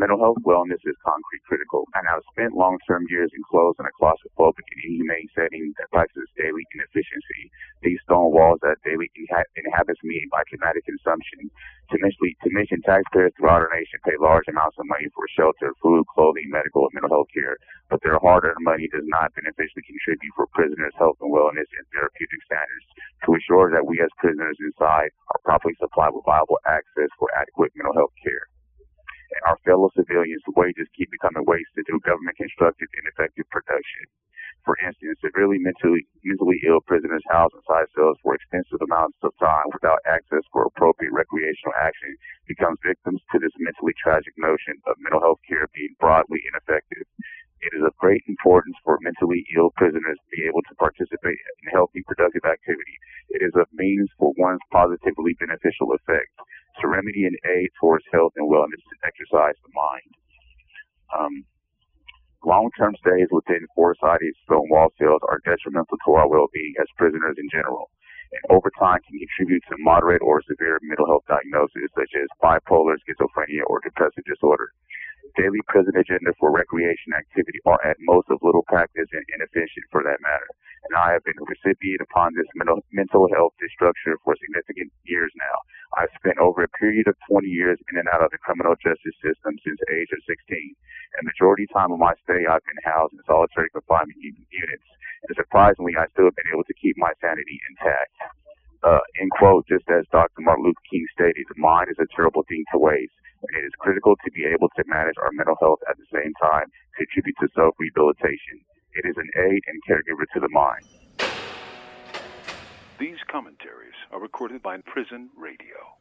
Mental health wellness is concrete critical, and I've spent long-term years enclosed in a claustrophobic and inhumane setting that practices daily inefficiency. These stone walls that daily inha- inhabits me by traumatic consumption. To mission, to mission taxpayers throughout our nation pay large amounts of money for shelter, food, clothing, medical, and mental health care, but their hard-earned money does not beneficially contribute for prisoners' health and wellness and therapeutic standards. To ensure that we as prisoners inside are properly supplied with viable access for adequate mental health care and our fellow civilians' wages keep becoming wasted through government constructed ineffective production. For instance, severely mentally, mentally ill prisoners housed inside cells for extensive amounts of time without access for appropriate recreational action becomes victims to this mentally tragic notion of mental health care being broadly ineffective. It is of great importance for mentally ill prisoners to be able to participate in healthy, productive activity. It is of means for one's positively beneficial effects to remedy and aid towards health and wellness and exercise the mind. Um, long-term stays within four-sided stone wall cells are detrimental to our well-being as prisoners in general, and over time can contribute to moderate or severe mental health diagnoses such as bipolar, schizophrenia, or depressive disorder daily prison agenda for recreation activity are at most of little practice and inefficient for that matter. And I have been a recipient upon this mental, mental health destruction for significant years now. I've spent over a period of 20 years in and out of the criminal justice system since the age of 16. And majority time of my stay, I've been housed in solitary confinement units. And surprisingly, I still have been able to keep my sanity intact. Uh, in quote, just as Dr. Martin Luther King stated, the mind is a terrible thing to waste and it is critical to be able to manage our mental health at the same time, contribute to self rehabilitation. It is an aid and caregiver to the mind. These commentaries are recorded by Prison Radio.